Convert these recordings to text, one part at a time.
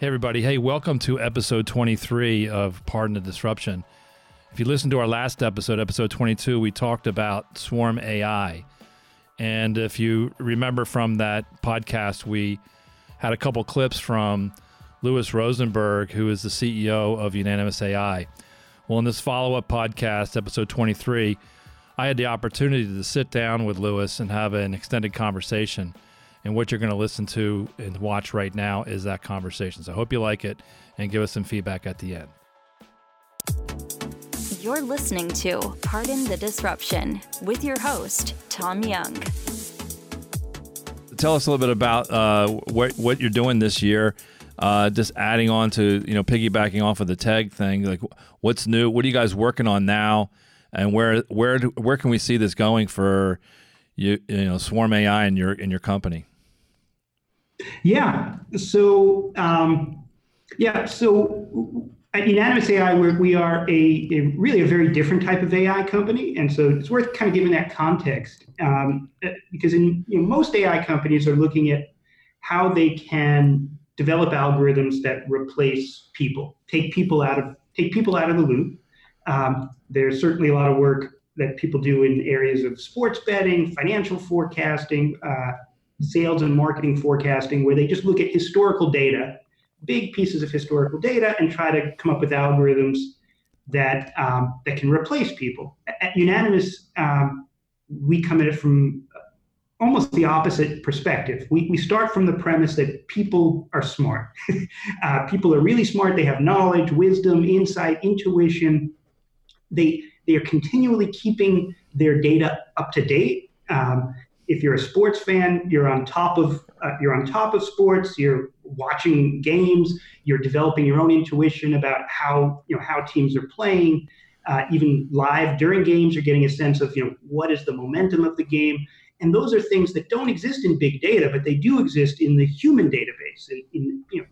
Hey, everybody. Hey, welcome to episode 23 of Pardon the Disruption. If you listened to our last episode, episode 22, we talked about Swarm AI. And if you remember from that podcast, we had a couple clips from Louis Rosenberg, who is the CEO of Unanimous AI. Well, in this follow up podcast, episode 23, I had the opportunity to sit down with Lewis and have an extended conversation. And what you're going to listen to and watch right now is that conversation. So I hope you like it and give us some feedback at the end. You're listening to Pardon the Disruption with your host, Tom Young. Tell us a little bit about uh, what, what you're doing this year. Uh, just adding on to, you know, piggybacking off of the tag thing, like what's new? What are you guys working on now? And where where where can we see this going for you, you know, Swarm AI in your in your company? Yeah. So, um, yeah. So at Unanimous AI, we're, we are a, a, really a very different type of AI company, and so it's worth kind of giving that context um, because in you know, most AI companies are looking at how they can develop algorithms that replace people, take people out of take people out of the loop. Um, there's certainly a lot of work that people do in areas of sports betting, financial forecasting, uh, sales and marketing forecasting, where they just look at historical data, big pieces of historical data, and try to come up with algorithms that um, that can replace people. At Unanimous, um, we come at it from almost the opposite perspective. We, we start from the premise that people are smart. uh, people are really smart. They have knowledge, wisdom, insight, intuition. They they are continually keeping their data up to date. Um, if you're a sports fan, you're on top of uh, you're on top of sports. You're watching games. You're developing your own intuition about how you know how teams are playing. Uh, even live during games, you're getting a sense of you know what is the momentum of the game. And those are things that don't exist in big data, but they do exist in the human database, in, in you know,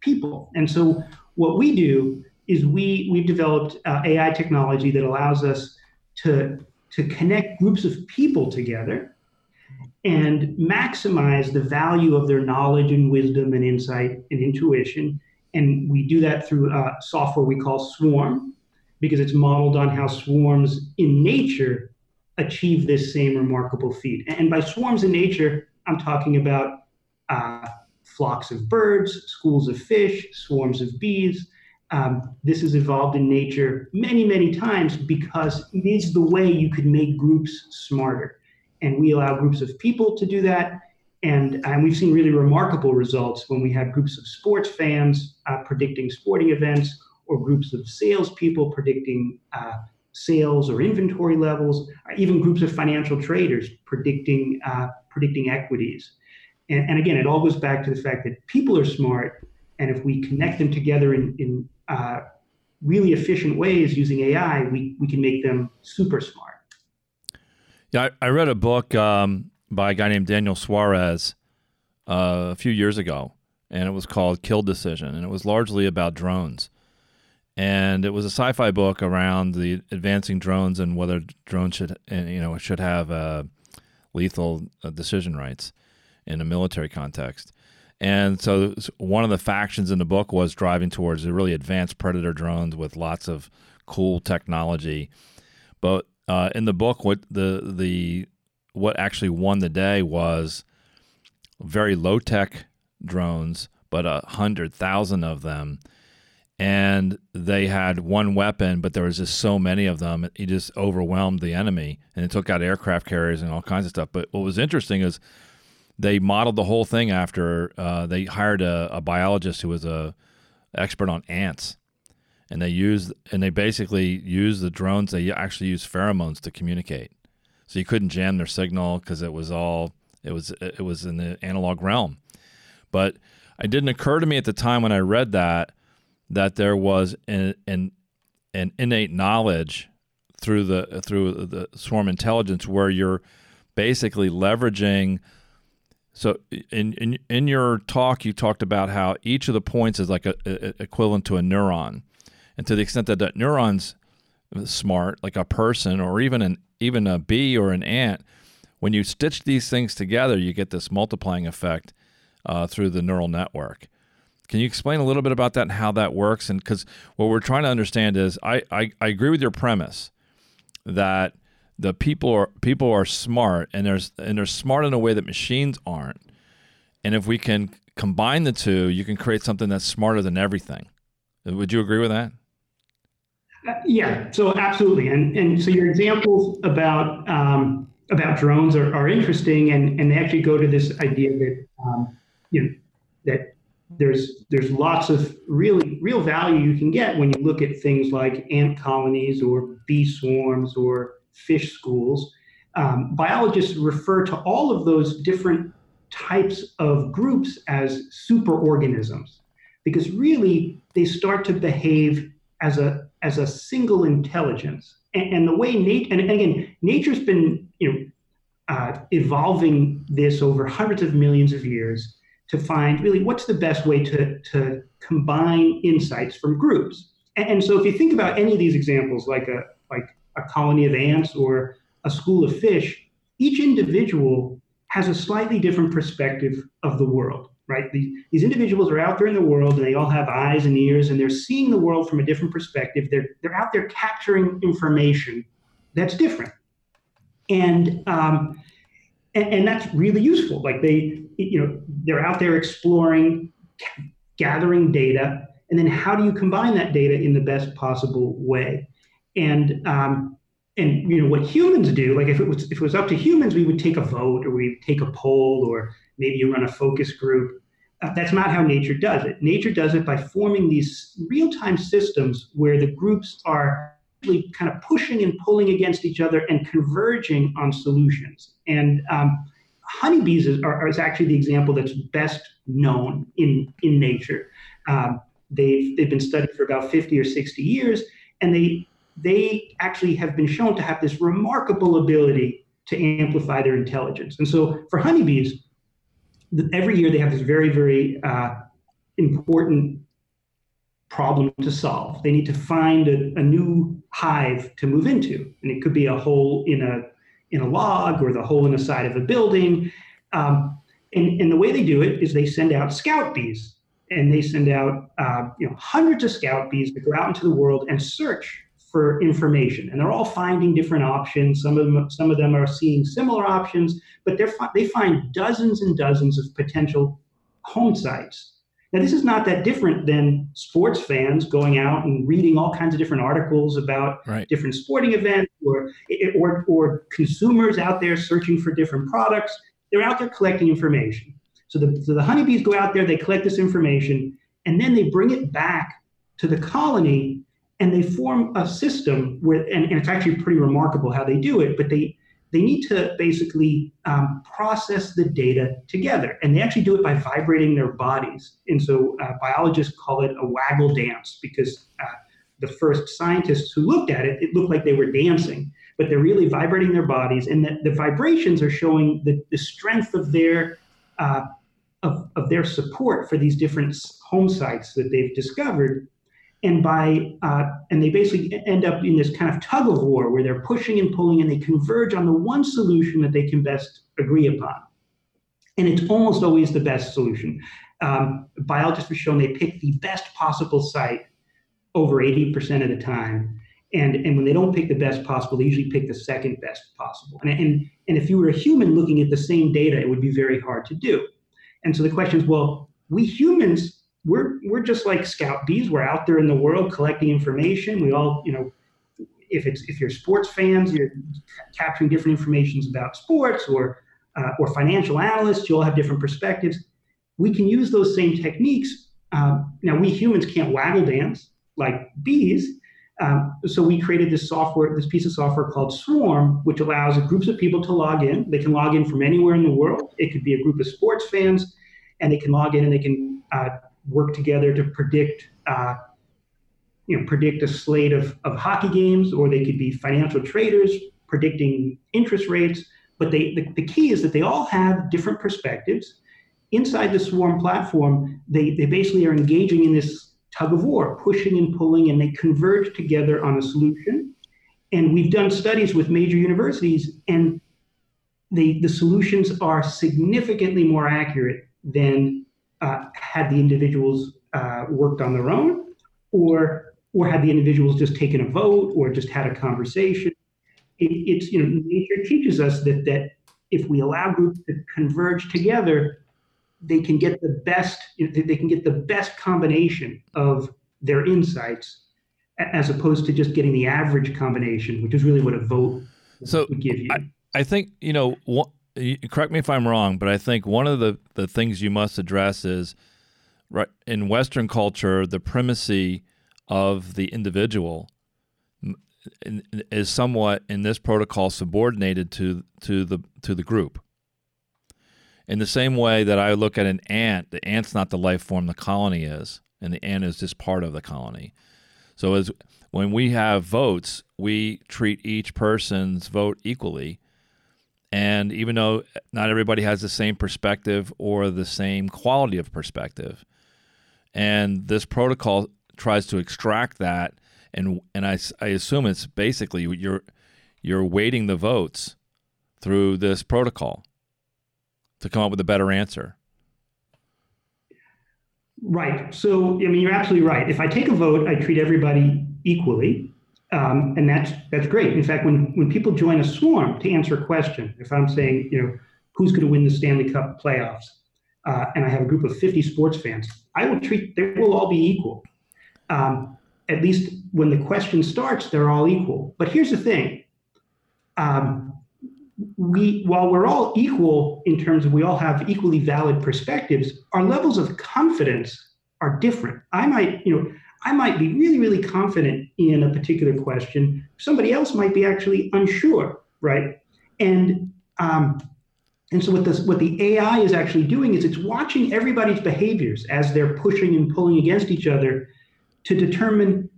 people. And so what we do is we we've developed uh, AI technology that allows us to to connect groups of people together and maximize the value of their knowledge and wisdom and insight and intuition. And we do that through uh, software we call Swarm, because it's modeled on how swarms in nature achieve this same remarkable feat. And by swarms in nature, I'm talking about uh, flocks of birds, schools of fish, swarms of bees. Um, this has evolved in nature many, many times because it is the way you could make groups smarter and we allow groups of people to do that. And, and we've seen really remarkable results when we have groups of sports fans uh, predicting sporting events or groups of salespeople predicting uh, sales or inventory levels, or even groups of financial traders predicting, uh, predicting equities. And, and, again, it all goes back to the fact that people are smart, and if we connect them together in, in uh, really efficient ways using AI, we, we can make them super smart. Yeah, I, I read a book um, by a guy named Daniel Suarez uh, a few years ago, and it was called Kill Decision, and it was largely about drones. And it was a sci-fi book around the advancing drones and whether drones should, you know, should have uh, lethal uh, decision rights in a military context. And so one of the factions in the book was driving towards really advanced predator drones with lots of cool technology. But uh, in the book, what the the what actually won the day was very low tech drones, but a hundred thousand of them, and they had one weapon, but there was just so many of them, it just overwhelmed the enemy, and it took out aircraft carriers and all kinds of stuff. But what was interesting is they modeled the whole thing after uh, they hired a, a biologist who was a expert on ants and they use and they basically use the drones. They actually use pheromones to communicate. So you couldn't jam their signal because it was all it was it was in the analog realm. But it didn't occur to me at the time when I read that that there was an an, an innate knowledge through the through the swarm intelligence where you're basically leveraging so in, in in your talk you talked about how each of the points is like a, a equivalent to a neuron and to the extent that that neuron's smart, like a person or even an even a bee or an ant, when you stitch these things together, you get this multiplying effect uh, through the neural network. Can you explain a little bit about that and how that works? And because what we're trying to understand is, I, I, I agree with your premise that the people are people are smart and there's and they're smart in a way that machines aren't. And if we can combine the two, you can create something that's smarter than everything. Would you agree with that? Uh, yeah, so absolutely, and and so your examples about um, about drones are, are interesting, and and they actually go to this idea that um, you know that there's there's lots of really real value you can get when you look at things like ant colonies or bee swarms or fish schools. Um, biologists refer to all of those different types of groups as superorganisms because really they start to behave as a as a single intelligence. And, and the way nature, and again, nature's been you know uh, evolving this over hundreds of millions of years to find really what's the best way to, to combine insights from groups. And, and so if you think about any of these examples, like a like a colony of ants or a school of fish, each individual has a slightly different perspective of the world, right? These, these individuals are out there in the world and they all have eyes and ears and they're seeing the world from a different perspective. They're, they're out there capturing information that's different. And, um, and, and that's really useful. Like they, you know, they're out there exploring, gathering data, and then how do you combine that data in the best possible way? And um, and you know what humans do, like if it was if it was up to humans, we would take a vote or we take a poll or maybe you run a focus group. Uh, that's not how nature does it. Nature does it by forming these real-time systems where the groups are kind of pushing and pulling against each other and converging on solutions. And um, honeybees is, are, is, actually the example that's best known in, in nature. Um, they've, they've been studied for about 50 or 60 years, and they, they actually have been shown to have this remarkable ability to amplify their intelligence. And so for honeybees, every year they have this very, very uh, important problem to solve. They need to find a, a, new hive to move into, and it could be a hole in a in a log or the hole in the side of a building. Um, and, and the way they do it is they send out scout bees, and they send out uh, you know hundreds of scout bees that go out into the world and search for information, and they're all finding different options. Some of them some of them are seeing similar options, but they're they find dozens and dozens of potential home sites now, this is not that different than sports fans going out and reading all kinds of different articles about right. different sporting events or, or, or consumers out there searching for different products. They're out there collecting information. So the, so the honeybees go out there, they collect this information, and then they bring it back to the colony and they form a system where, and, and it's actually pretty remarkable how they do it, but they, they need to basically um, process the data together. And they actually do it by vibrating their bodies. And so uh, biologists call it a waggle dance because uh, the first scientists who looked at it, it looked like they were dancing, but they're really vibrating their bodies. And the, the vibrations are showing the, the strength of their, uh, of, of their support for these different home sites that they've discovered and by uh, and they basically end up in this kind of tug of war where they're pushing and pulling and they converge on the one solution that they can best agree upon. And it's almost always the best solution. Um, biologists have shown they pick the best possible site over 80% of the time. And, and when they don't pick the best possible they usually pick the second best possible. And, and, and if you were a human looking at the same data it would be very hard to do. And so the question is well we humans we're we're just like scout bees. We're out there in the world collecting information. We all, you know, if it's if you're sports fans, you're capturing different informations about sports, or uh, or financial analysts. You all have different perspectives. We can use those same techniques. Um, now, we humans can't waggle dance like bees. Um, so we created this software, this piece of software called Swarm, which allows groups of people to log in. They can log in from anywhere in the world. It could be a group of sports fans, and they can log in and they can uh, work together to predict uh, you know predict a slate of, of hockey games or they could be financial traders predicting interest rates. But they the, the key is that they all have different perspectives. Inside the swarm platform they, they basically are engaging in this tug of war pushing and pulling and they converge together on a solution. And we've done studies with major universities and the, the solutions are significantly more accurate than uh, had the individuals uh, worked on their own, or or had the individuals just taken a vote or just had a conversation. It, it's you know nature teaches us that that if we allow groups to converge together, they can get the best they can get the best combination of their insights as opposed to just getting the average combination, which is really what a vote so would give you. I, I think you know. One, correct me if I'm wrong, but I think one of the the things you must address is right in Western culture the primacy of the individual is somewhat in this protocol subordinated to to the to the group. In the same way that I look at an ant, the ant's not the life form the colony is, and the ant is just part of the colony. So as when we have votes, we treat each person's vote equally. And even though not everybody has the same perspective or the same quality of perspective, and this protocol tries to extract that, and and I, I assume it's basically you're you're weighting the votes through this protocol to come up with a better answer. Right. So, I mean, you're absolutely right. If I take a vote, I treat everybody equally, um, and that's that's great. In fact, when when people join a swarm to answer a question, if I'm saying, you know, who's going to win the Stanley Cup playoffs, uh, and I have a group of 50 sports fans, I will treat they will all be equal. Um, at least when the question starts, they're all equal. But here's the thing. Um, we while we're all equal in terms of we all have equally valid perspectives our levels of confidence are different i might you know i might be really really confident in a particular question somebody else might be actually unsure right and um, and so what this what the ai is actually doing is it's watching everybody's behaviors as they're pushing and pulling against each other to determine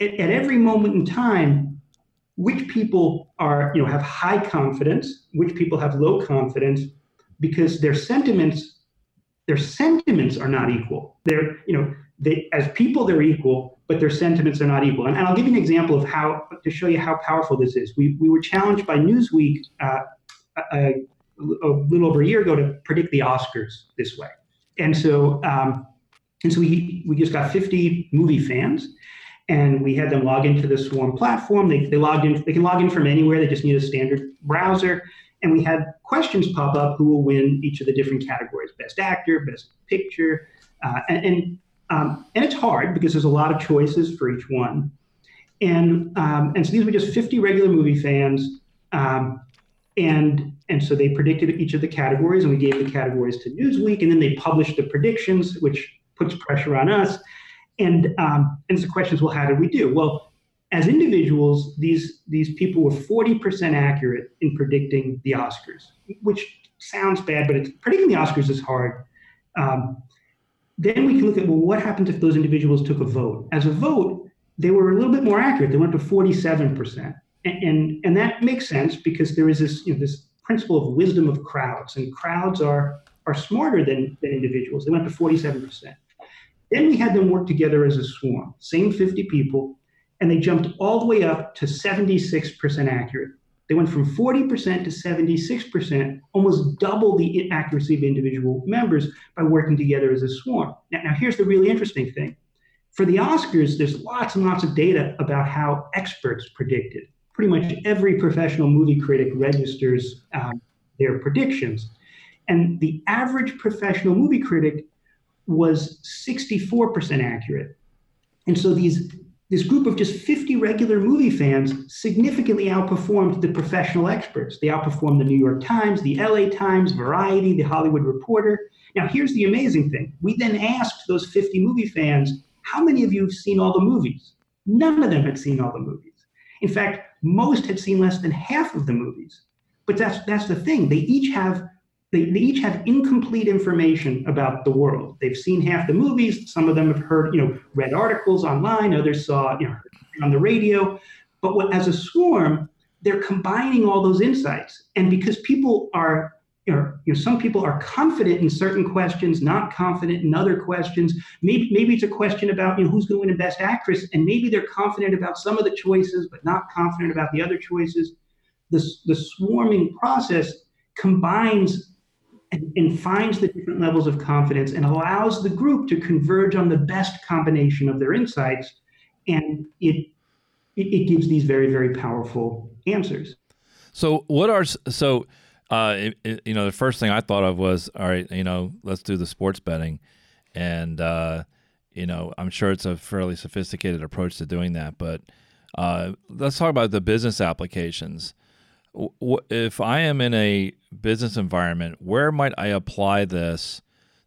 at, at every moment in time which people are, you know, have high confidence, which people have low confidence, because their sentiments, their sentiments are not equal. They're, you know, they, as people they're equal, but their sentiments are not equal. And, and, I'll give you an example of how to show you how powerful this is. We we were challenged by Newsweek uh, a, a, little over a year ago to predict the Oscars this way, and so um, and so we we just got 50 movie fans and we had them log into the Swarm platform. They, they logged in. They can log in from anywhere. They just need a standard browser. And we had questions pop up: who will win each of the different categories? Best actor, best picture, uh, and and, um, and it's hard because there's a lot of choices for each one. And um, and so these were just 50 regular movie fans. Um, and and so they predicted each of the categories, and we gave the categories to Newsweek, and then they published the predictions, which puts pressure on us. And um, and the question is, well, how did we do? Well, as individuals, these these people were 40% accurate in predicting the Oscars, which sounds bad, but it's, predicting the Oscars is hard. Um, then we can look at well, what happens if those individuals took a vote? As a vote, they were a little bit more accurate. They went to 47%, and and, that makes sense because there is this you know, this principle of wisdom of crowds, and crowds are are smarter than, than individuals. They went to 47%. Then we had them work together as a swarm, same 50 people, and they jumped all the way up to 76% accurate. They went from 40% to 76%, almost double the accuracy of individual members by working together as a swarm. Now, now, here's the really interesting thing. For the Oscars, there's lots and lots of data about how experts predicted. Pretty much every professional movie critic registers um, their predictions. And the average professional movie critic was 64% accurate. And so these this group of just 50 regular movie fans significantly outperformed the professional experts. They outperformed the New York Times, the LA Times, Variety, the Hollywood Reporter. Now, here's the amazing thing. We then asked those 50 movie fans, how many of you have seen all the movies? None of them had seen all the movies. In fact, most had seen less than half of the movies. But that's that's the thing. They each have they, they each have incomplete information about the world. They've seen half the movies. Some of them have heard, you know, read articles online. Others saw, you know, on the radio. But what, as a swarm, they're combining all those insights. And because people are, you know, you know, some people are confident in certain questions, not confident in other questions. Maybe maybe it's a question about you know who's going to win a best actress, and maybe they're confident about some of the choices, but not confident about the other choices. The, the swarming process combines and, and finds the different levels of confidence and allows the group to converge on the best combination of their insights. And it, it, it gives these very, very powerful answers. So, what are so? Uh, it, it, you know, the first thing I thought of was, all right, you know, let's do the sports betting, and uh, you know, I'm sure it's a fairly sophisticated approach to doing that. But uh, let's talk about the business applications. If I am in a business environment, where might I apply this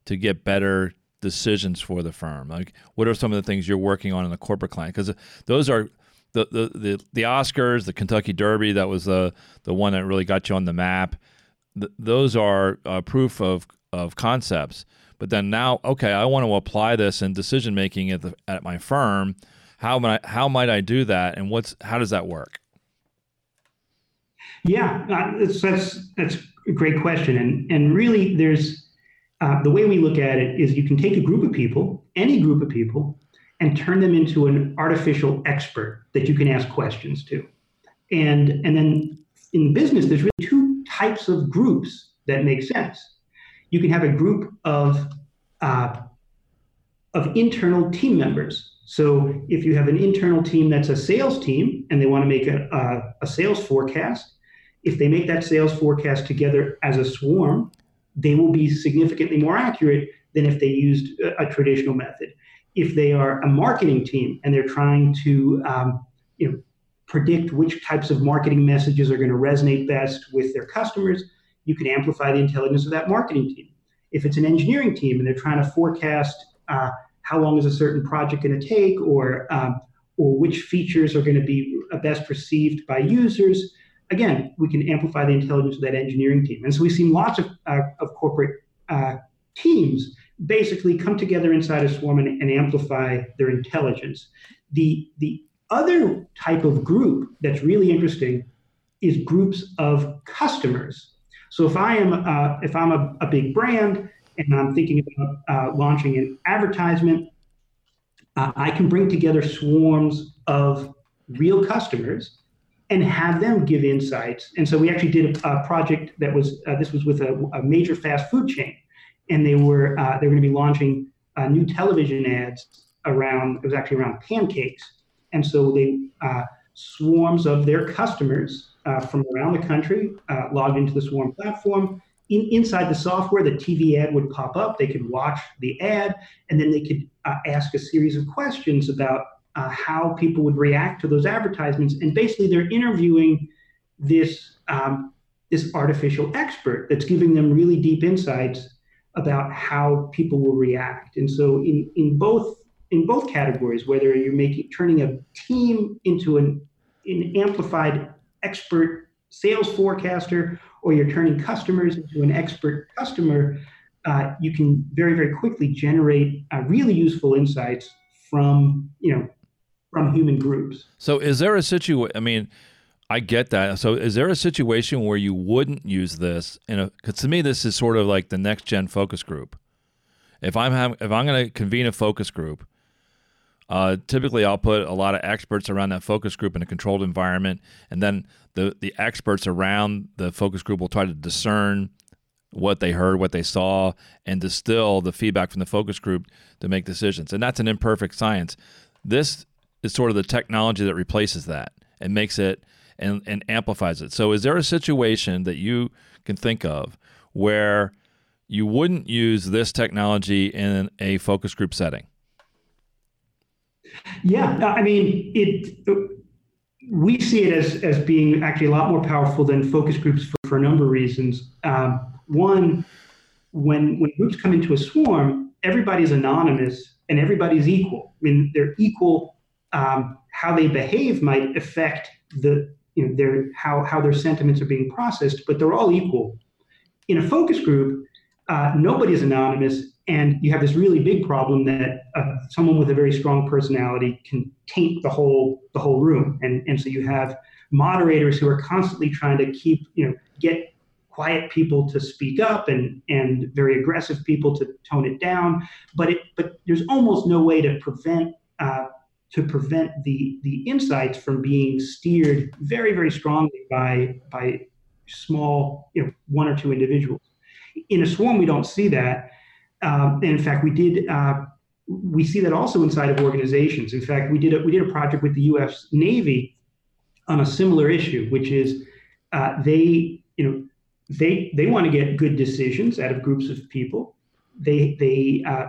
to get better decisions for the firm? Like, what are some of the things you're working on in the corporate client? Because those are the, the, the, the Oscars, the Kentucky Derby, that was the, the one that really got you on the map. Th- those are uh, proof of, of concepts. But then now, okay, I want to apply this in decision making at, the, at my firm. How might I, how might I do that, and what's how does that work? Yeah, uh, that's, that's that's a great question, and and really, there's uh, the way we look at it is you can take a group of people, any group of people, and turn them into an artificial expert that you can ask questions to. And, and then in business, there's really two types of groups that make sense. You can have a group of, uh, of internal team members. So if you have an internal team that's a sales team and they want to make a, a, a sales forecast, if they make that sales forecast together as a swarm, they will be significantly more accurate than if they used a, a traditional method if they are a marketing team and they're trying to um, you know, predict which types of marketing messages are going to resonate best with their customers, you can amplify the intelligence of that marketing team. If it's an engineering team and they're trying to forecast uh, how long is a certain project going to take or um, or which features are going to be best perceived by users, again, we can amplify the intelligence of that engineering team. And so we've seen lots of, uh, of corporate uh, teams basically come together inside a swarm and, and amplify their intelligence. The, the other type of group that's really interesting is groups of customers. So if I am uh, if I'm a, a, big brand and I'm thinking about uh, launching an advertisement, uh, I can bring together swarms of real customers and have them give insights. And so we actually did a, a project that was uh, this was with a, a major fast food chain, and they were uh, they were going to be launching uh, new television ads around. It was actually around pancakes, and so they uh, swarms of their customers uh, from around the country uh, logged into the Swarm platform. In, inside the software, the TV ad would pop up. They could watch the ad, and then they could ask a series of questions about how people would react to those advertisements. And basically, they're interviewing this um, this artificial expert that's giving them really deep insights about how people will react. And so in, in both in both categories, whether you're making turning a team into an, an amplified expert sales forecaster or you're turning customers into an expert customer, uh, you can very, very quickly generate uh, really useful insights from, you know, from human groups. So is there a situation, I mean, I get that. So, is there a situation where you wouldn't use this? In a, cause to me, this is sort of like the next gen focus group. If I'm having, if I'm going to convene a focus group, uh, typically I'll put a lot of experts around that focus group in a controlled environment, and then the the experts around the focus group will try to discern what they heard, what they saw, and distill the feedback from the focus group to make decisions. And that's an imperfect science. This is sort of the technology that replaces that and makes it and, and amplifies it. So, is there a situation that you can think of where you wouldn't use this technology in a focus group setting? Yeah, I mean, it. We see it as, as being actually a lot more powerful than focus groups for, for a number of reasons. Um, one, when when groups come into a swarm, everybody's anonymous and everybody's equal. I mean, they're equal. Um, how they behave might affect the you know, their how how their sentiments are being processed, but they're all equal. In a focus group, uh, nobody is anonymous, and you have this really big problem that uh, someone with a very strong personality can taint the whole the whole room, and and so you have moderators who are constantly trying to keep you know get quiet people to speak up and and very aggressive people to tone it down, but it but there's almost no way to prevent uh, to prevent the the insights from being steered very very strongly by by small you know one or two individuals in a swarm, we don't see that. Um, in fact, we did. Uh, we see that also inside of organizations. In fact, we did a, we did a project with the U.S. Navy on a similar issue, which is uh, they you know they they want to get good decisions out of groups of people. They they uh,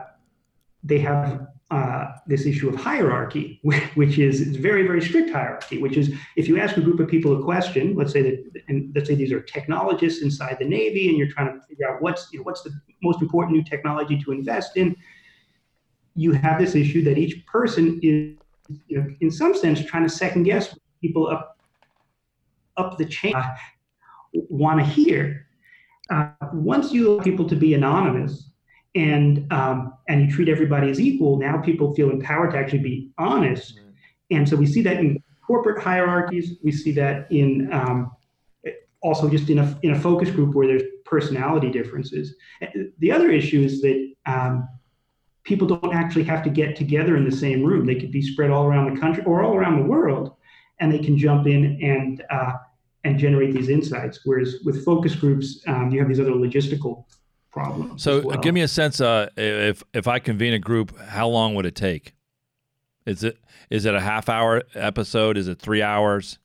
they have uh, this issue of hierarchy, which is it's very very strict hierarchy. Which is if you ask a group of people a question, let's say that and let's say these are technologists inside the Navy, and you're trying to figure out what's you know, what's the most important new technology to invest in. You have this issue that each person is, you know, in some sense, trying to second guess people up up the chain uh, want to hear. Uh, once you allow people to be anonymous and um, and you treat everybody as equal, now people feel empowered to actually be honest. And so we see that in corporate hierarchies. We see that in um, also just in a in a focus group where there's personality differences. The other issue is that um, people don't actually have to get together in the same room. They could be spread all around the country or all around the world, and they can jump in and uh, and generate these insights. Whereas with focus groups, um, you have these other logistical problems. So, well. give me a sense. Uh, if if I convene a group, how long would it take? Is it is it a half hour episode? Is it three hours?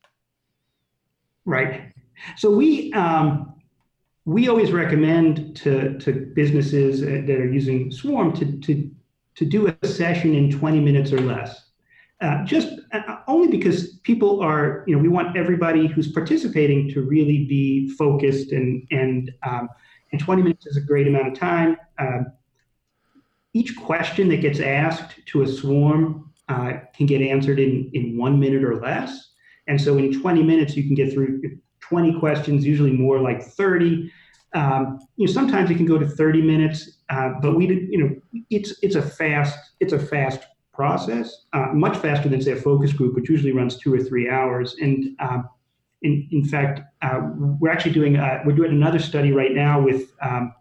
Right. So we um, we always recommend to to businesses that are using Swarm to to to do a session in 20 minutes or less. Uh, just uh, only because people are, you know, we want everybody who's participating to really be focused and and um, and 20 minutes is a great amount of time. Um, each question that gets asked to a swarm uh, can get answered in in one minute or less, and so in 20 minutes you can get through 20 questions, usually more like 30. Um, you know, sometimes it can go to 30 minutes, uh, but we, you know, it's it's a fast it's a fast process, uh, much faster than say a focus group, which usually runs two or three hours. And um, in, in fact, uh, we're actually doing uh, we're doing another study right now with um,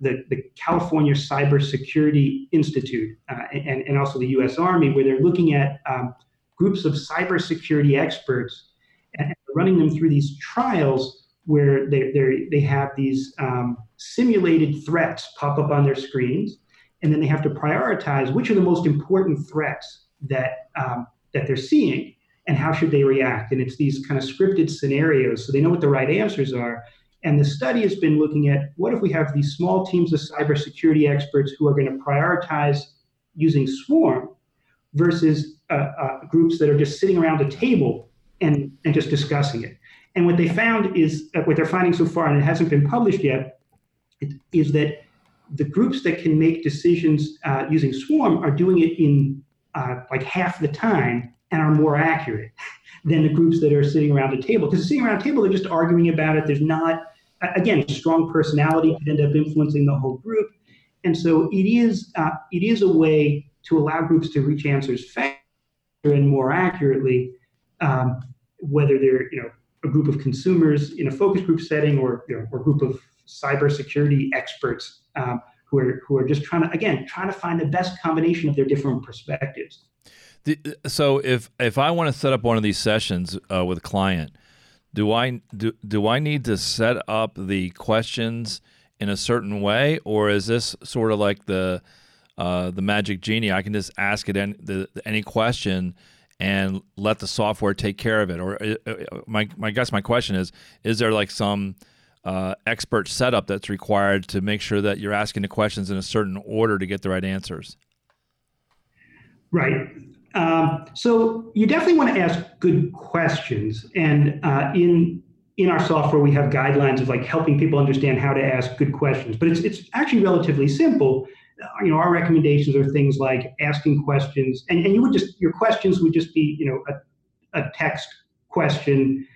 the, the California Cybersecurity Institute uh, and, and also the U.S. Army, where they're looking at um, groups of cybersecurity experts and running them through these trials where they they have these um, simulated threats pop up on their screens and then they have to prioritize which are the most important threats that um, that they're seeing and how should they react? And it's these kind of scripted scenarios so they know what the right answers are. And the study has been looking at what if we have these small teams of cybersecurity experts who are going to prioritize using swarm versus uh, uh, groups that are just sitting around a table and, and just discussing it? And what they found is uh, what they're finding so far and it hasn't been published yet is that the groups that can make decisions uh, using Swarm are doing it in uh, like half the time and are more accurate than the groups that are sitting around a table. Because sitting around a table, they're just arguing about it. There's not, again, strong personality could end up influencing the whole group. And so it is, uh, it is a way to allow groups to reach answers faster and more accurately, um, whether they're, you know, a group of consumers in a focus group setting or, you know, or a group of cybersecurity experts um, who are who are just trying to again trying to find the best combination of their different perspectives. So if if I want to set up one of these sessions uh, with a client, do I do do I need to set up the questions in a certain way, or is this sort of like the uh, the magic genie? I can just ask it any, the, any question and let the software take care of it. Or uh, uh my my guess my question is: Is there like some uh, expert setup that's required to make sure that you're asking the questions in a certain order to get the right answers. Right. Um, so you definitely want to ask good questions, and uh, in in our software we have guidelines of like helping people understand how to ask good questions. But it's it's actually relatively simple. Uh, you know, our recommendations are things like asking questions, and, and you would just your questions would just be you know a, a text question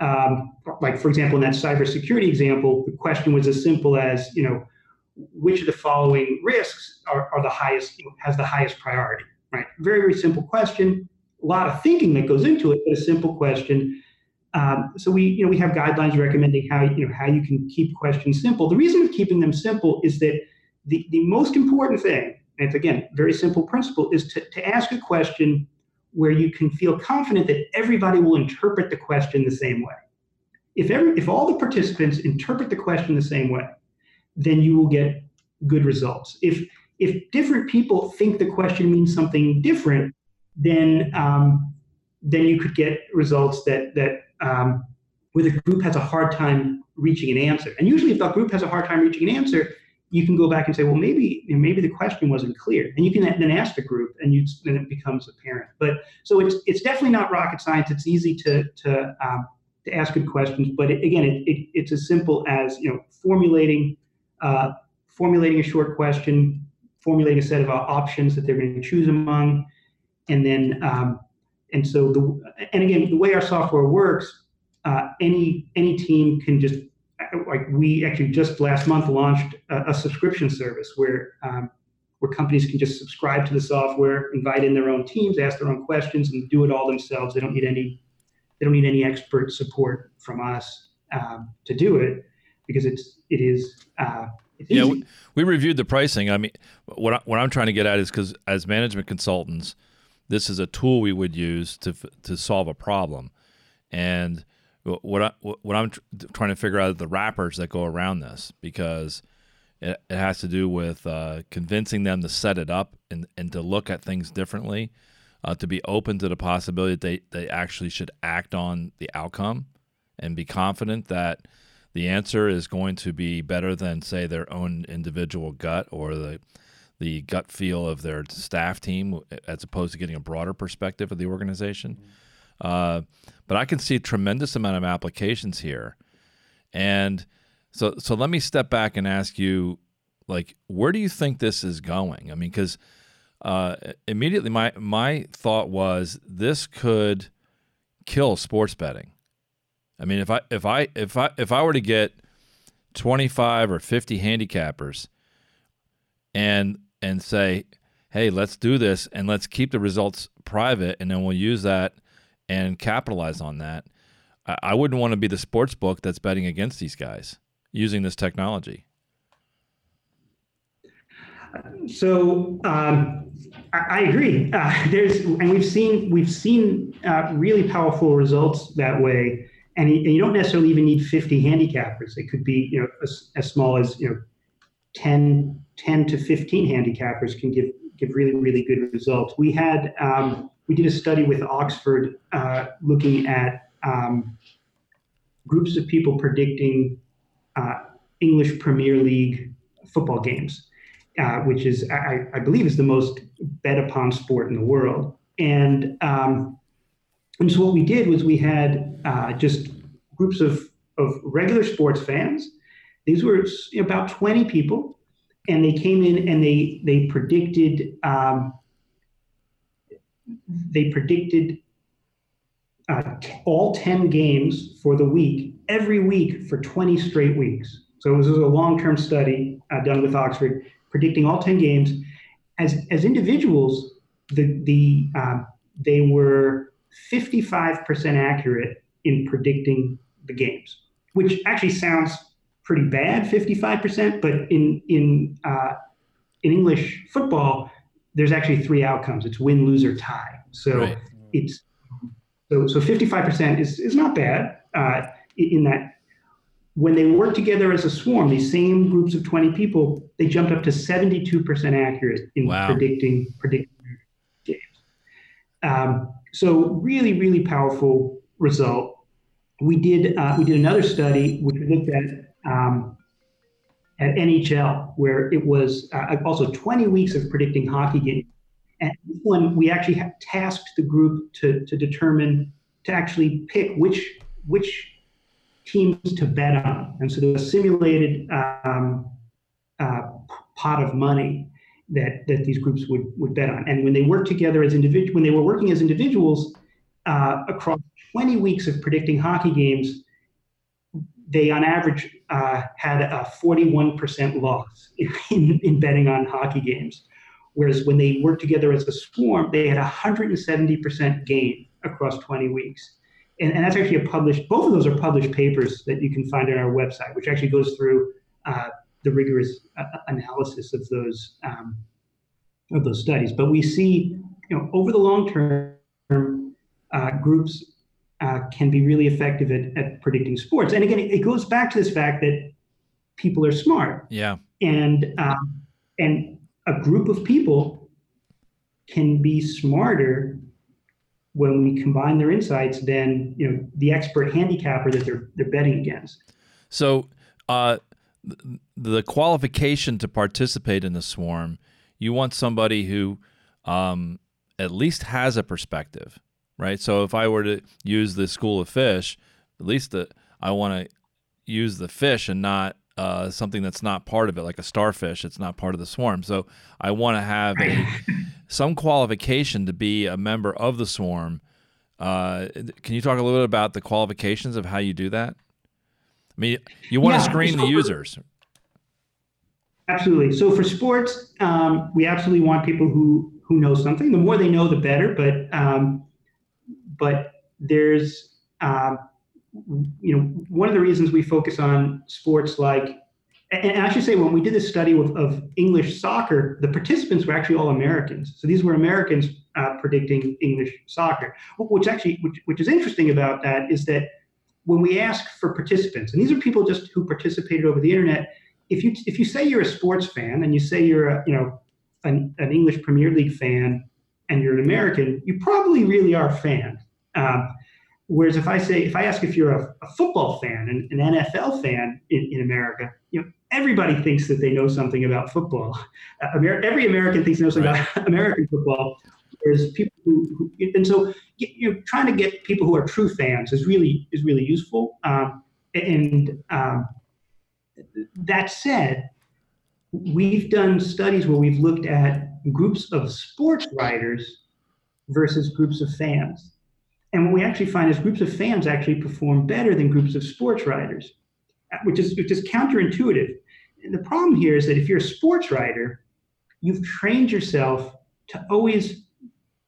um, like for example, in that cybersecurity example, the question was as simple as, you know, which of the following risks are, are the highest, has the highest priority, right? Very, very simple question. A lot of thinking that goes into it, but a simple question. Um, so we, you know, we have guidelines recommending how, you know, how you can keep questions simple. The reason of keeping them simple is that the, the most important thing, and it's again, very simple principle, is to, to ask a question where you can feel confident that everybody will interpret the question the same way. If, every, if all the participants interpret the question the same way, then you will get good results. If if different people think the question means something different, then um, then you could get results that that um, where the group has a hard time reaching an answer. And usually, if the group has a hard time reaching an answer, you can go back and say, well, maybe maybe the question wasn't clear, and you can then ask the group, and you then it becomes apparent. But so it's it's definitely not rocket science. It's easy to to um, to ask good questions, but it, again, it, it, it's as simple as you know formulating uh, formulating a short question, formulating a set of options that they're going to choose among, and then um, and so the and again the way our software works, uh, any any team can just like we actually just last month launched a, a subscription service where um, where companies can just subscribe to the software, invite in their own teams, ask their own questions, and do it all themselves. They don't need any they don't need any expert support from us um, to do it because it's it is uh, yeah, we, we, reviewed the pricing. I mean, what I, what I'm trying to get at is because as management consultants, this is a tool we would use to to solve a problem, and what I what I'm tr- trying to figure out is the wrappers that go around this because it, it has to do with uh, convincing them to set it up and and to look at things differently, uh, to be open to the possibility that they they actually should act on the outcome, and be confident that the answer is going to be better than say their own individual gut or the the gut feel of their staff team as opposed to getting a broader perspective of the organization. Mm-hmm. Uh, but I can see a tremendous amount of applications here, and so so let me step back and ask you, like, where do you think this is going? I mean, because uh, immediately my my thought was this could kill sports betting. I mean, if I if I if I if I were to get 25 or 50 handicappers and and say, "Hey, let's do this and let's keep the results private and then we'll use that and capitalize on that." I, I wouldn't want to be the sports book that's betting against these guys using this technology. So um, I, agree. Uh, there's and we've seen we've seen uh, really powerful results that way and, you, and you don't necessarily even need 50 handicappers. It could be, you know, as, as small as, you know, 10, 10 to 15 handicappers can give give really really good results. We had um, we did a study with Oxford uh, looking at um, groups of people predicting uh, English Premier League football games, uh, which is I, I, believe is the most bet upon sport in the world. And um, and so what we did was we had uh, just groups of, of regular sports fans. These were about 20 people, and they came in and they they predicted um, they predicted uh, all 10 games for the week every week for 20 straight weeks. So it was a long-term study uh, done with Oxford, predicting all 10 games. As as individuals, the the uh, they were 55% accurate in predicting the games, which actually sounds pretty bad, 55%. But in in uh, in English football, there's actually three outcomes: it's win, lose, or tie. So right. it's so so 55% is is not bad uh, in that. When they work together as a swarm, these same groups of 20 people, they jumped up to 72% accurate in wow. predicting predicting games. Um, so really, really powerful result. We did uh, we did another study which looked at um, at NHL where it was uh, also 20 weeks of predicting hockey games. And one we actually tasked the group to to determine to actually pick which which teams to bet on. And so there was a simulated um, uh, pot of money that that these groups would would bet on. And when they worked together as individual, when they were working as individuals uh, across 20 weeks of predicting hockey games, they on average uh, had a 41% loss in, in betting on hockey games. Whereas when they worked together as a swarm, they had a 170% gain across 20 weeks. And, and, that's actually a published, both of those are published papers that you can find on our website, which actually goes through uh, the rigorous uh, analysis of those um, of those studies. But we see, you know, over the long term, uh, groups uh, can be really effective at, at predicting sports. And again, it, it, goes back to this fact that people are smart. Yeah. And um, and a group of people can be smarter when we combine their insights than you know the expert handicapper that they're they're betting against. So, uh, the qualification to participate in the swarm, you want somebody who um, at least has a perspective, right? So, if I were to use the school of fish, at least the, I want to use the fish and not uh, something that's not part of it, like a starfish. It's not part of the swarm. So I want to have a, some qualification to be a member of the swarm. Uh, can you talk a little bit about the qualifications of how you do that? I mean, you want yeah, to screen so the users. Absolutely. So for sports, um, we absolutely want people who who know something. The more they know, the better. But um, but there's um, you know, one of the reasons we focus on sports like, and I should say, when we did this study of, of English soccer, the participants were actually all Americans. So these were Americans uh, predicting English soccer. Which actually, which, which is interesting about that is that when we ask for participants, and these are people just who participated over the internet, if you if you say you're a sports fan and you say you're a you know an, an English Premier League fan and you're an American, you probably really are a fan. Um, Whereas if I say, if I ask if you're a, a football fan, an, an NFL fan in, in, America, you know, everybody thinks that they know something about football. Uh, Amer- every American thinks they know something right. about American football. Whereas people who, who and so you know, trying to get people who are true fans is really is really useful. Um, and um, that said, we've done studies where we've looked at groups of sports writers versus groups of fans and what we actually find is groups of fans actually perform better than groups of sports writers, which is, which is counterintuitive. And the problem here is that if you're a sports writer, you've trained yourself to always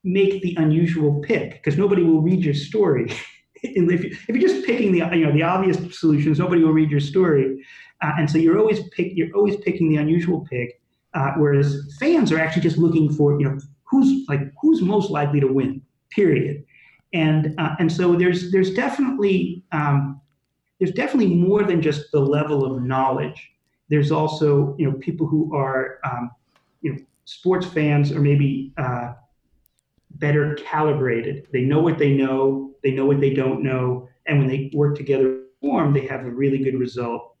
make the unusual pick because nobody will read your story. if, you, are just picking the you know the obvious solutions, nobody will read your story, uh, and so you're always pick you're always picking the unusual pick. Uh, whereas fans are actually just looking for you know who's like who's most likely to win. Period and uh, and so there's there's definitely um, there's definitely more than just the level of knowledge. There's also you know people who are um, you know sports fans or maybe uh, better calibrated. They know what they know. They know what they don't know, and when they work together, form they have a really good result.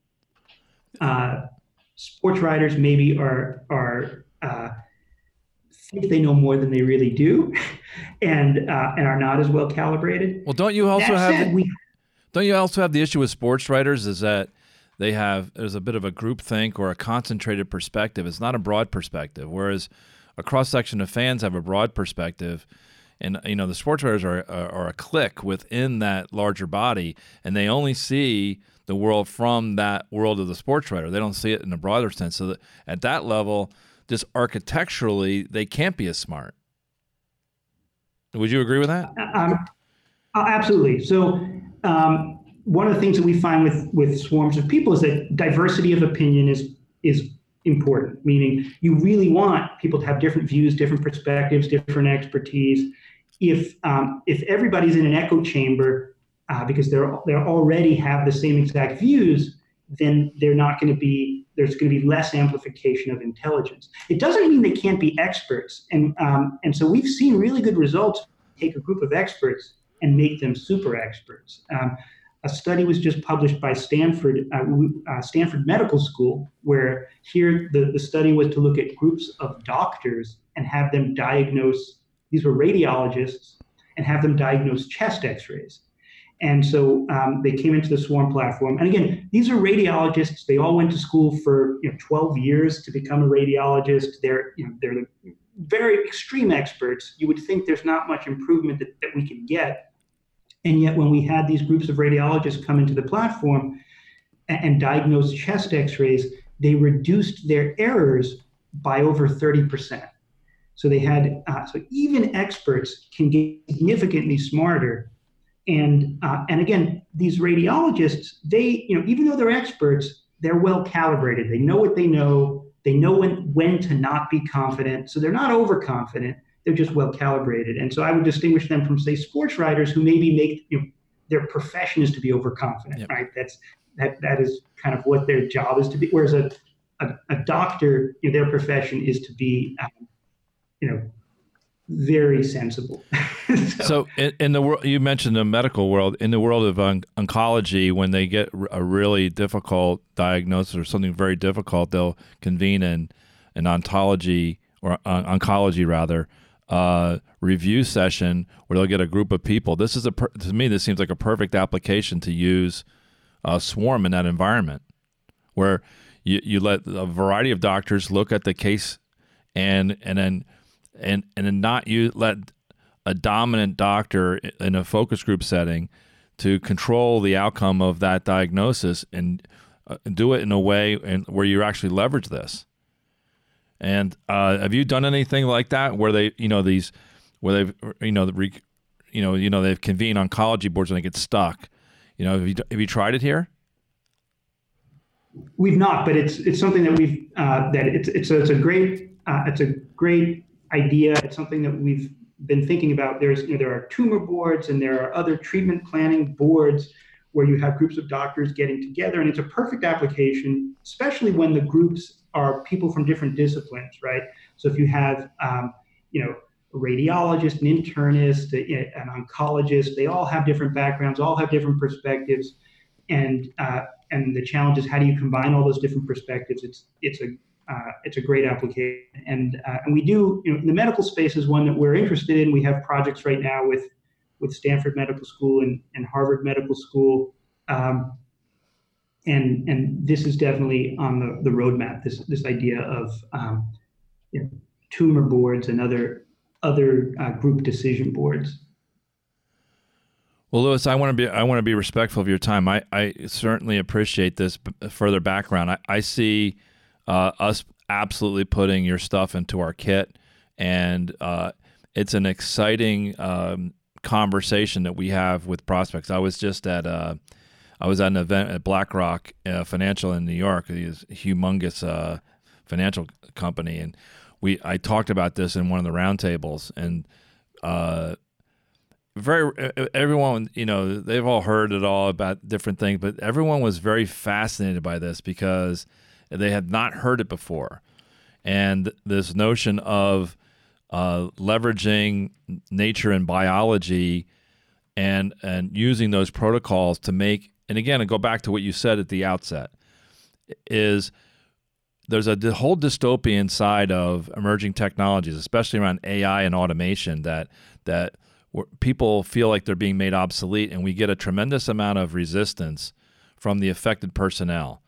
Uh, sports writers maybe are are uh, think they know more than they really do, and uh, and are not as well calibrated. Well, don't you also that have said, we, don't you also have the issue with sports writers is that they have there's a bit of a group think or a concentrated perspective. It's not a broad perspective, whereas a cross section of fans have a broad perspective. And you know the sports writers are, are, are a clique within that larger body, and they only see the world from that world of the sports writer. They don't see it in a broader sense. So that at that level, just architecturally, they can't be as smart. Would you agree with that? Um, uh, absolutely. So, um, one of the things that we find with with swarms of people is that diversity of opinion is is important. Meaning, you really want people to have different views, different perspectives, different expertise. If um, if everybody's in an echo chamber uh, because they're they already have the same exact views, then they're not going to be there's going to be less amplification of intelligence. It doesn't mean they can't be experts, and um, and so we've seen really good results. Take a group of experts and make them super experts. Um, a study was just published by Stanford uh, uh, Stanford Medical School, where here the, the study was to look at groups of doctors and have them diagnose. These were radiologists and have them diagnose chest X-rays. And so um, they came into the Swarm platform. And again, these are radiologists. They all went to school for you know, 12 years to become a radiologist. They're, you know, they're very extreme experts. You would think there's not much improvement that, that we can get. And yet, when we had these groups of radiologists come into the platform and, and diagnose chest x rays, they reduced their errors by over 30%. So they had, uh, so even experts can get significantly smarter and uh, and again, these radiologists, they you know even though they're experts, they're well calibrated. They know what they know. They know when when to not be confident. So they're not overconfident. They're just well calibrated. And so I would distinguish them from say sports writers who maybe make you know, their profession is to be overconfident, Yep. right? That's that that is kind of what their job is to be. Whereas a a, a doctor, you know, their profession is to be, um, you know, very sensible. So, in, in the world, you mentioned the medical world. In the world of on- oncology, when they get a really difficult diagnosis or something very difficult, they'll convene an an ontology or on- oncology rather uh, review session where they'll get a group of people. This is a per- to me, this seems like a perfect application to use uh, swarm in that environment where you, you let a variety of doctors look at the case and and then and and not you let a dominant doctor in a focus group setting to control the outcome of that diagnosis and uh, do it in a way and where you actually leverage this. And uh, have you done anything like that where they, you know, these, where they've, you know, the, you know, you know, they've convened oncology boards and they get stuck. You know, have you have you tried it here? We've not, but it's it's something that we've uh, that it's it's it's a great uh, it's a great idea. It's something that we've been thinking about. There's you know, there are tumor boards and there are other treatment planning boards where you have groups of doctors getting together, and it's a perfect application, especially when the groups are people from different disciplines, right? So if you have um, you know a radiologist, an internist, a, an oncologist, they all have different backgrounds, all have different perspectives, and uh, and the challenge is how do you combine all those different perspectives? It's it's a uh, it's a great application, and uh, and we do you know the medical space is one that we're interested in. We have projects right now with with Stanford Medical School and, and Harvard Medical School, um, and and this is definitely on the, the roadmap. This this idea of um, you know, tumor boards and other other uh, group decision boards. Well, Louis, I want to be I want to be respectful of your time. I, I certainly appreciate this further background. I, I see uh, us absolutely putting your stuff into our kit, and uh, it's an exciting um, conversation that we have with prospects. I was just at uh, I was at an event at BlackRock uh, Financial in New York, this humongous uh, financial company, and we I talked about this in one of the roundtables, and uh, very everyone you know they've all heard it all about different things, but everyone was very fascinated by this because they had not heard it before, and this notion of uh, leveraging nature and biology and and using those protocols to make and again and go back to what you said at the outset is there's a whole dystopian side of emerging technologies especially around AI and automation that that people feel like they're being made obsolete and we get a tremendous amount of resistance from the affected personnel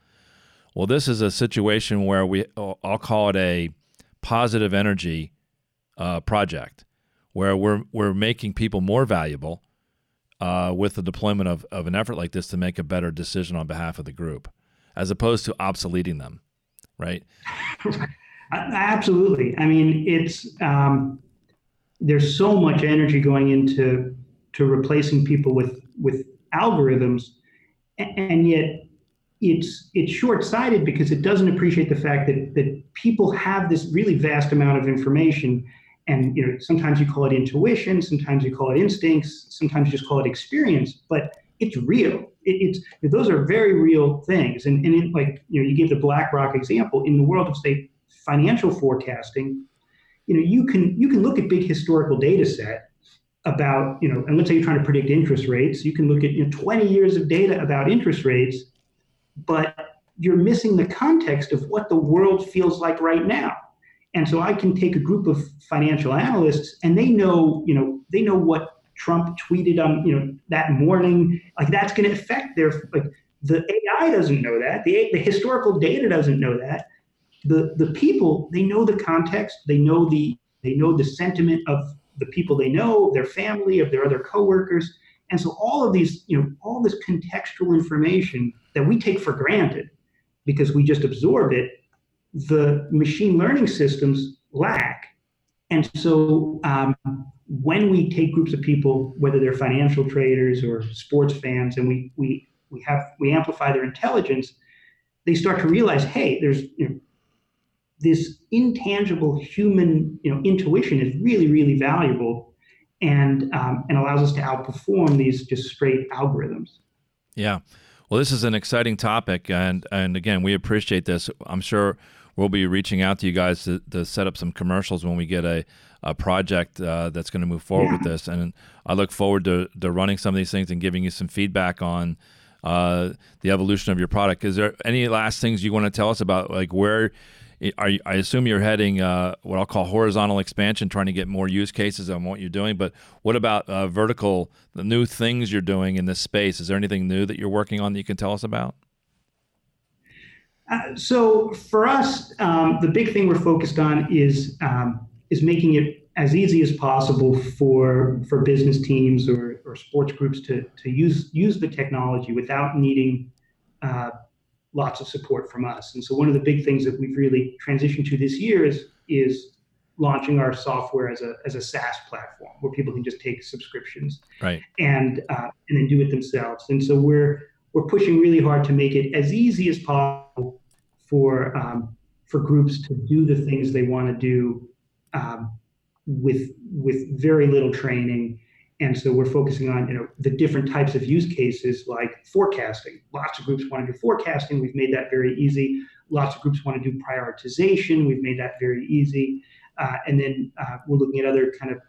well this is a situation where we I'll call it a positive energy uh, project where we're we're making people more valuable uh, with the deployment of, of an effort like this to make a better decision on behalf of the group, as opposed to obsoleting them, right? Absolutely. I mean, it's um, there's so much energy going into to replacing people with with algorithms, and yet it's it's short-sighted because it doesn't appreciate the fact that that people have this really vast amount of information and you know sometimes you call it intuition sometimes you call it instincts sometimes you just call it experience but it's real. It, it's those are very real things. And, and it, like you know you give the blackrock example in the world of say financial forecasting you know you can you can look at big historical data set about you know and let's say you're trying to predict interest rates you can look at you know, 20 years of data about interest rates but you're missing the context of what the world feels like right now and so I can take a group of financial analysts and they know, you know, they know what Trump tweeted on, you know, that morning. Like that's going to affect their like the AI doesn't know that. The the historical data doesn't know that. The the people, they know the context, they know the they know the sentiment of the people they know, their family, of their other coworkers. And so all of these, you know, all this contextual information that we take for granted because we just absorb it the machine learning systems lack. And so um, when we take groups of people, whether they're financial traders or sports fans, and we we we have we amplify their intelligence, they start to realize, hey, there's you know, this intangible human you know intuition is really really valuable, and um, and allows us to outperform these just straight algorithms. Yeah. Well, this is an exciting topic, and and again, we appreciate this. I'm sure we'll be reaching out to you guys to, to set up some commercials when we get a, a project uh, that's going to move forward yeah. with this. And I look forward to, to running some of these things and giving you some feedback on uh, the evolution of your product. Is there any last things you want to tell us about, like where? Are you, I assume you're heading uh, what I'll call horizontal expansion, trying to get more use cases on what you're doing. But what about uh, vertical, the new things you're doing in this space? Is there anything new that you're working on that you can tell us about? Uh, so for us, um, the big thing we're focused on is um, is making it as easy as possible for for business teams or, or sports groups to to use use the technology without needing uh, lots of support from us. And so one of the big things that we've really transitioned to this year is is launching our software as a as a SaaS platform where people can just take subscriptions right and uh, and then do it themselves. And so we're we're pushing really hard to make it as easy as possible for um, for groups to do the things they want to do um, with with very little training. And so we're focusing on you know the different types of use cases like forecasting. Lots of groups want to do forecasting. We've made that very easy. Lots of groups want to do prioritization. We've made that very easy. Uh, and then uh, we're looking at other kind of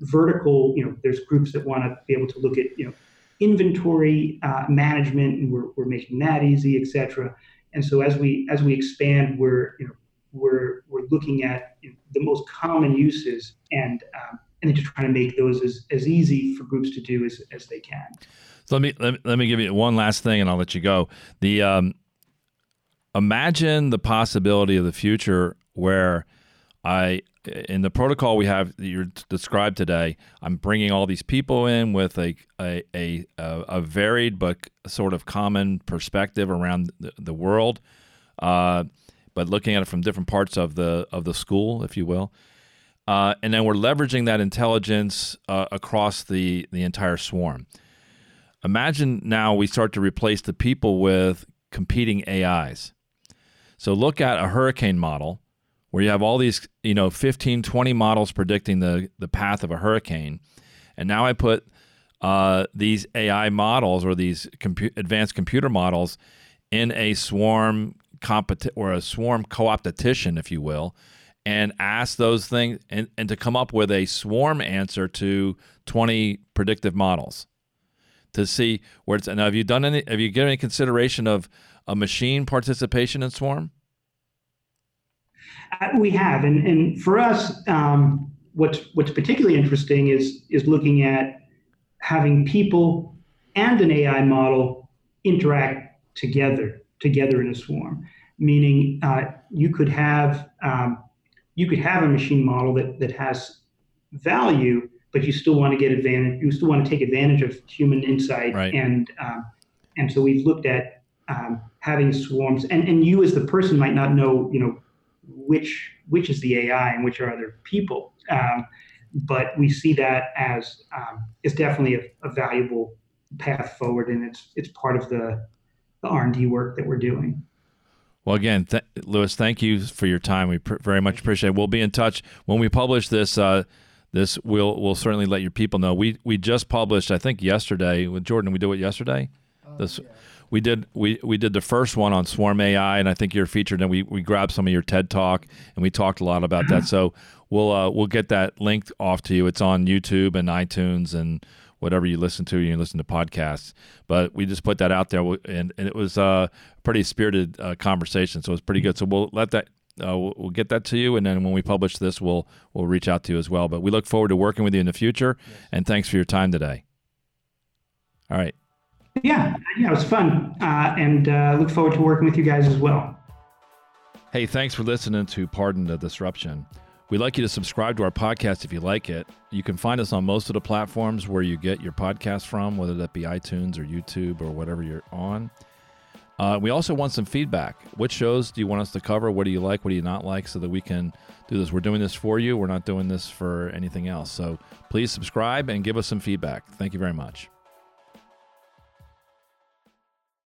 vertical. You know, there's groups that want to be able to look at you know inventory uh, management, and we're, we're making that easy, et cetera. And so as we as we expand, we're you know we're we're looking at you know, the most common uses and um, and just trying to make those as, as easy for groups to do as, as they can. So let me, let me let me give you one last thing, and I'll let you go. The um, imagine the possibility of the future where I in the protocol we have that you described today, I'm bringing all these people in with a a, a, a varied but sort of common perspective around the, the world, uh, but looking at it from different parts of the of the school, if you will, uh, and then we're leveraging that intelligence uh, across the the entire swarm. Imagine now we start to replace the people with competing AIs. So look at a hurricane model where you have all these, you know, 15, 20 models predicting the, the path of a hurricane. And now I put uh, these AI models or these compu- advanced computer models in a swarm competi- or a swarm co-opetition, if you will, and ask those things and, and to come up with a swarm answer to 20 predictive models to see where it's. Now, have you done any? Have you given any consideration of a machine participation in swarm? Uh, we have, and and for us, um, what's what's particularly interesting is is looking at having people and an AI model interact together together in a swarm. Meaning, uh, you could have um, you could have a machine model that that has value, but you still want to get advantage. You still want to take advantage of human insight, right. and um, and so we've looked at um, having swarms, and and you as the person might not know, you know, which which is the AI and which are other people. Um, but we see that as um, is definitely a, a, valuable path forward, and it's it's part of the the R and D work that we're doing. Well, again, th- Louis, thank you for your time. We pr- very much appreciate it. We'll be in touch when we publish this. Uh, this we'll we'll certainly let your people know. We we just published, I think, yesterday with Jordan. We do it yesterday. Uh, this. Yeah we did we, we did the first one on Swarm AI, and I think you're featured. And we, we grabbed some of your TED talk, and we talked a lot about that. So we'll uh, we'll get that linked off to you. It's on YouTube and iTunes and whatever you listen to. You listen to podcasts, but we just put that out there, and, and it was a pretty spirited uh, conversation. So it was pretty good. So we'll let that uh, we'll, we'll, get that to you, and then when we publish this, we'll we'll reach out to you as well. But we look forward to working with you in the future, yes. and thanks for your time today. All right. Yeah, yeah, it was fun, uh, and uh, look forward to working with you guys as well. Hey, thanks for listening to Pardon the Disruption. We'd like you to subscribe to our podcast if you like it. You can find us on most of the platforms where you get your podcast from, whether that be iTunes or YouTube or whatever you're on. Uh, we also want some feedback. Which shows do you want us to cover? What do you like? What do you not like? So that we can do this. We're doing this for you. We're not doing this for anything else. So please subscribe and give us some feedback. Thank you very much.